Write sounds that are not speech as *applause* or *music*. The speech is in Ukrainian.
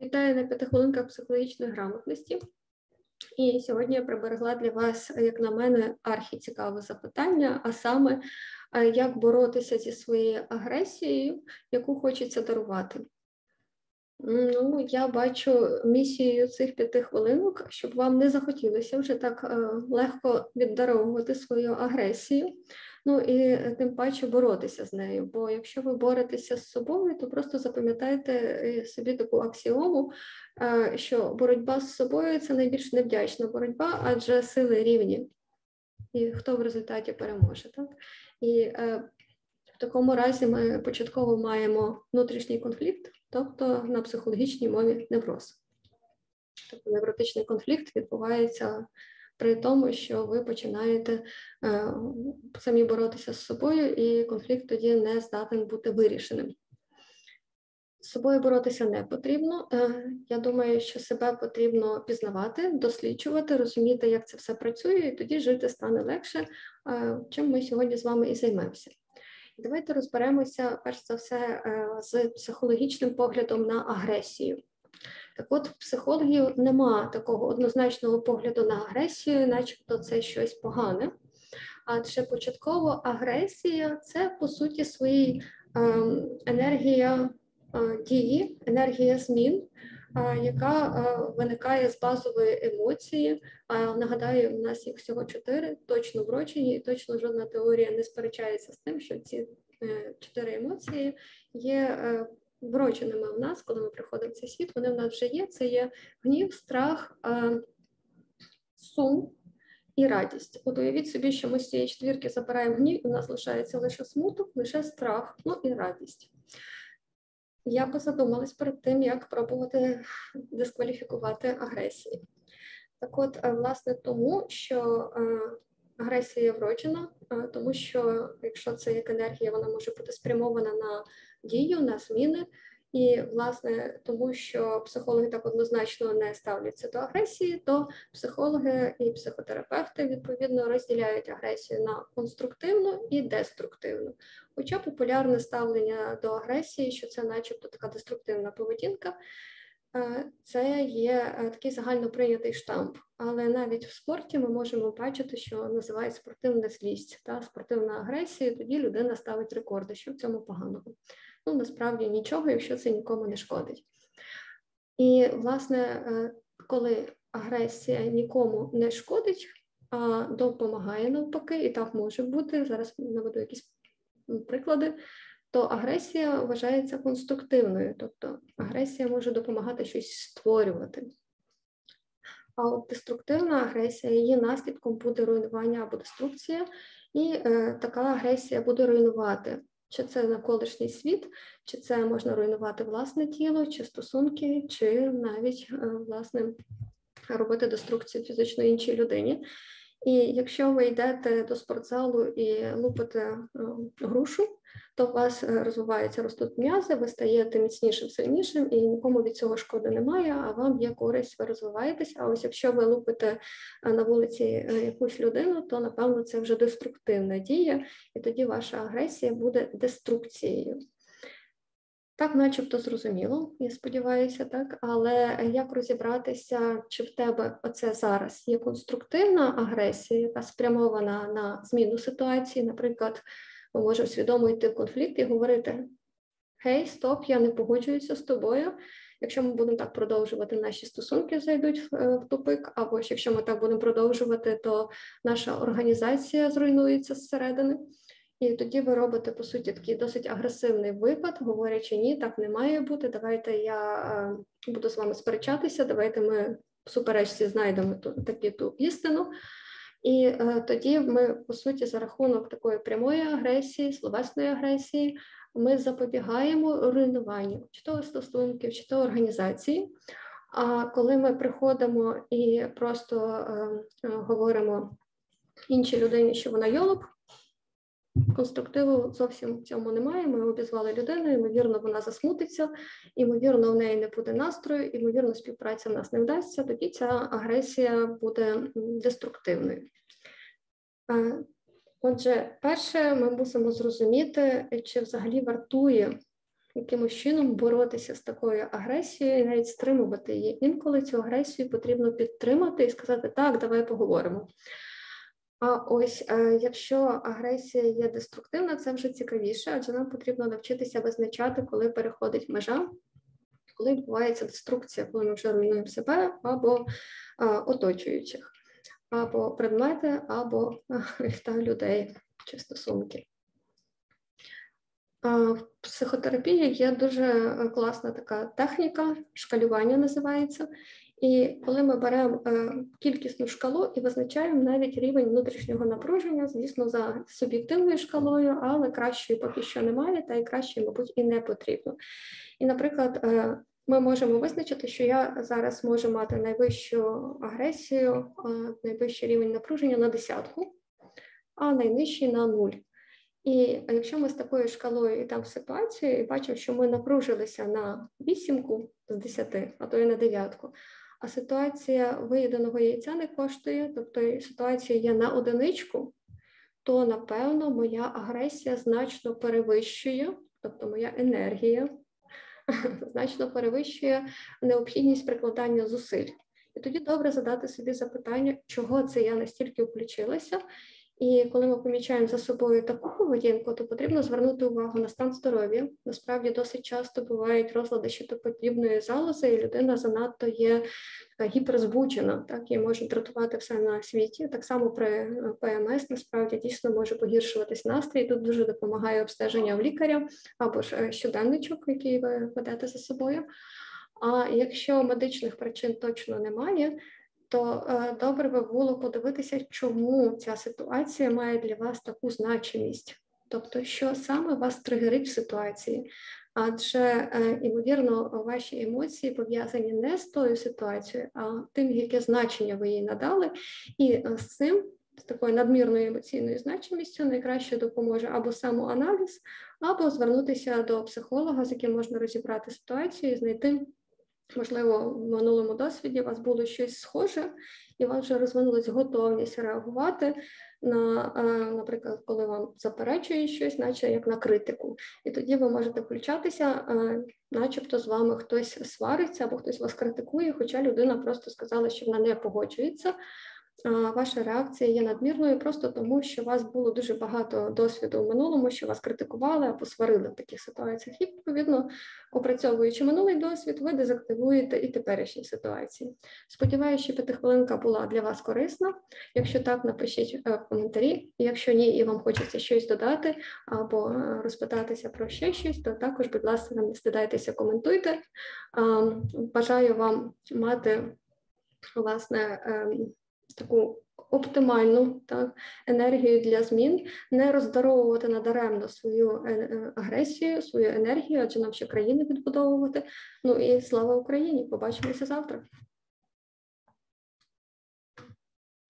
Вітаю на п'яти хвилинках психологічної грамотності. І сьогодні я приберегла для вас, як на мене, архіцікаве запитання, а саме, як боротися зі своєю агресією, яку хочеться дарувати. Ну, я бачу місією цих п'яти хвилинок, щоб вам не захотілося вже так е, легко віддаровувати свою агресію. Ну і тим паче боротися з нею. Бо якщо ви боретеся з собою, то просто запам'ятайте е, собі таку аксіому, е, що боротьба з собою це найбільш невдячна боротьба, адже сили рівні. І хто в результаті переможе. Так? І е, в такому разі ми початково маємо внутрішній конфлікт, тобто на психологічній мові невроз. Тобто невротичний конфлікт відбувається при тому, що ви починаєте е, самі боротися з собою, і конфлікт тоді не здатен бути вирішеним. З собою боротися не потрібно. Е, я думаю, що себе потрібно пізнавати, досліджувати, розуміти, як це все працює, і тоді жити стане легше, е, чим ми сьогодні з вами і займемося. Давайте розберемося перш за все з психологічним поглядом на агресію. Так от, в психологів нема такого однозначного погляду на агресію, начебто це щось погане. Адже початково агресія це по суті своїй ем, енергія е, дії, енергія змін, е, яка е, виникає з базової емоції. Нагадаю, у нас їх всього чотири, точно врочені, і точно жодна теорія не сперечається з тим, що ці чотири емоції є вродженими в нас, коли ми приходимо в цей світ, вони в нас вже є. Це є гнів, страх, сум і радість. От уявіть собі, що ми з цієї четвірки забираємо гнів, і в нас лишається лише смуток, лише страх, ну і радість. Я би задумалась перед тим, як пробувати дискваліфікувати агресії. Так от, е, власне, тому що агресія агресія вроджена, е, тому що якщо це як енергія, вона може бути спрямована на дію, на зміни. І, власне, тому що психологи так однозначно не ставляться до агресії, то психологи і психотерапевти відповідно розділяють агресію на конструктивну і деструктивну. Хоча популярне ставлення до агресії, що це, начебто, така деструктивна поведінка, е, це є е, такий загально прийнятий штамп. Але навіть в спорті ми можемо бачити, що називають спортивна злість та спортивна агресія. Тоді людина ставить рекорди, що в цьому поганого ну насправді нічого, якщо це нікому не шкодить. І, власне, е, коли агресія нікому не шкодить, а допомагає навпаки, і так може бути. Зараз наведу якісь приклади, то агресія вважається конструктивною, тобто агресія може допомагати щось створювати. А от деструктивна агресія, її наслідком буде руйнування або деструкція, і е, така агресія буде руйнувати чи це навколишній світ, чи це можна руйнувати власне тіло, чи стосунки, чи навіть е, власне робити деструкцію фізично іншій людині. І якщо ви йдете до спортзалу і лупите е, грушу, то у вас е, розвиваються ростуть м'язи, ви стаєте міцнішим, сильнішим, і нікому від цього шкоди немає, а вам є користь, ви розвиваєтеся. А ось якщо ви лупите е, на вулиці якусь людину, то напевно це вже деструктивна дія, і тоді ваша агресія буде деструкцією. Так, начебто зрозуміло, я сподіваюся, так. Але як розібратися, чи в тебе оце зараз є конструктивна агресія, яка спрямована на зміну ситуації? Наприклад, ми можемо свідомо йти в конфлікт і говорити: Гей, стоп, я не погоджуюся з тобою. Якщо ми будемо так продовжувати, наші стосунки зайдуть в е, тупик, або ж якщо ми так будемо продовжувати, то наша організація зруйнується зсередини. І тоді ви робите, по суті, такий досить агресивний випад, говорячи, ні, так не має бути. Давайте я е, буду з вами сперечатися, давайте ми в суперечці знайдемо ту, таку ту істину. І е, тоді ми, по суті, за рахунок такої прямої агресії, словесної агресії, ми запобігаємо руйнуванню чи то стосунків, чи то організації. А коли ми приходимо і просто е, е, говоримо іншій людині, що вона йолоп, Конструктиву зовсім в цьому немає. Ми обізвали людину, ймовірно, вона засмутиться, ймовірно, в неї не буде настрою, ймовірно, співпраця в нас не вдасться, тоді ця агресія буде деструктивною. Отже, перше, ми мусимо зрозуміти, чи взагалі вартує якимось чином боротися з такою агресією і навіть стримувати її. Інколи цю агресію потрібно підтримати і сказати так, давай поговоримо. А ось е, якщо агресія є деструктивна, це вже цікавіше, адже нам потрібно навчитися визначати, коли переходить межа, коли відбувається деструкція, коли ми вже руйнуємо себе або а, оточуючих, або предмети, або *laughs* та людей чи стосунки. В психотерапії є дуже класна така техніка, шкалювання називається. І коли ми беремо е, кількісну шкалу і визначаємо навіть рівень внутрішнього напруження, звісно, за суб'єктивною шкалою, але кращої поки що немає, та й кращої, мабуть, і не потрібно. І, наприклад, е, ми можемо визначити, що я зараз можу мати найвищу агресію, е, найвищий рівень напруження на десятку, а найнижчий на нуль. І якщо ми з такою шкалою йдемо в ситуацію і бачимо, що ми напружилися на вісімку з десяти, а то і на дев'ятку, а ситуація виїденого яйця не коштує, тобто ситуація є на одиничку, то напевно моя агресія значно перевищує, тобто моя енергія *laughs* значно перевищує необхідність прикладання зусиль. І тоді добре задати собі запитання, чого це я настільки включилася, і коли ми помічаємо за собою таку поведінку, то потрібно звернути увагу на стан здоров'я. Насправді досить часто бувають розлади щитоподібної залози, і людина занадто є гіперзбуджена, так і може дратувати все на світі. Так само при е, ПМС насправді дійсно може погіршуватись настрій. Тут дуже допомагає обстеження в лікаря або ж е, щоденничок, який ви ведете за собою. А якщо медичних причин точно немає, то е, добре би було подивитися, чому ця ситуація має для вас таку значимість, тобто, що саме вас тригерить в ситуації. Адже, е, ймовірно, ваші емоції пов'язані не з тою ситуацією, а тим, яке значення ви їй надали, і е, з цим. З такою надмірною емоційною значимістю найкраще допоможе або самоаналіз, або звернутися до психолога, з яким можна розібрати ситуацію і знайти можливо, в минулому досвіді у вас було щось схоже, і вам вже розвинулась готовність реагувати на, е, наприклад, коли вам заперечують щось, наче як на критику. І тоді ви можете включатися, е, начебто з вами хтось свариться або хтось вас критикує, хоча людина просто сказала, що вона не погоджується ваша реакція є надмірною просто тому, що у вас було дуже багато досвіду в минулому, що вас критикували або сварили в таких ситуаціях. І відповідно, опрацьовуючи минулий досвід, ви дезактивуєте і теперішні ситуації. Сподіваюся, що п'ятихвилинка була для вас корисна. Якщо так, напишіть е, в коментарі. Якщо ні, і вам хочеться щось додати або е, розпитатися про ще щось, то також, будь ласка, не стидайтеся, коментуйте. Бажаю вам мати власне. Таку оптимальну так, енергію для змін, не роздаровувати надаремно свою е, е, агресію, свою енергію, адже нам ще країни відбудовувати. Ну і слава Україні! Побачимося завтра.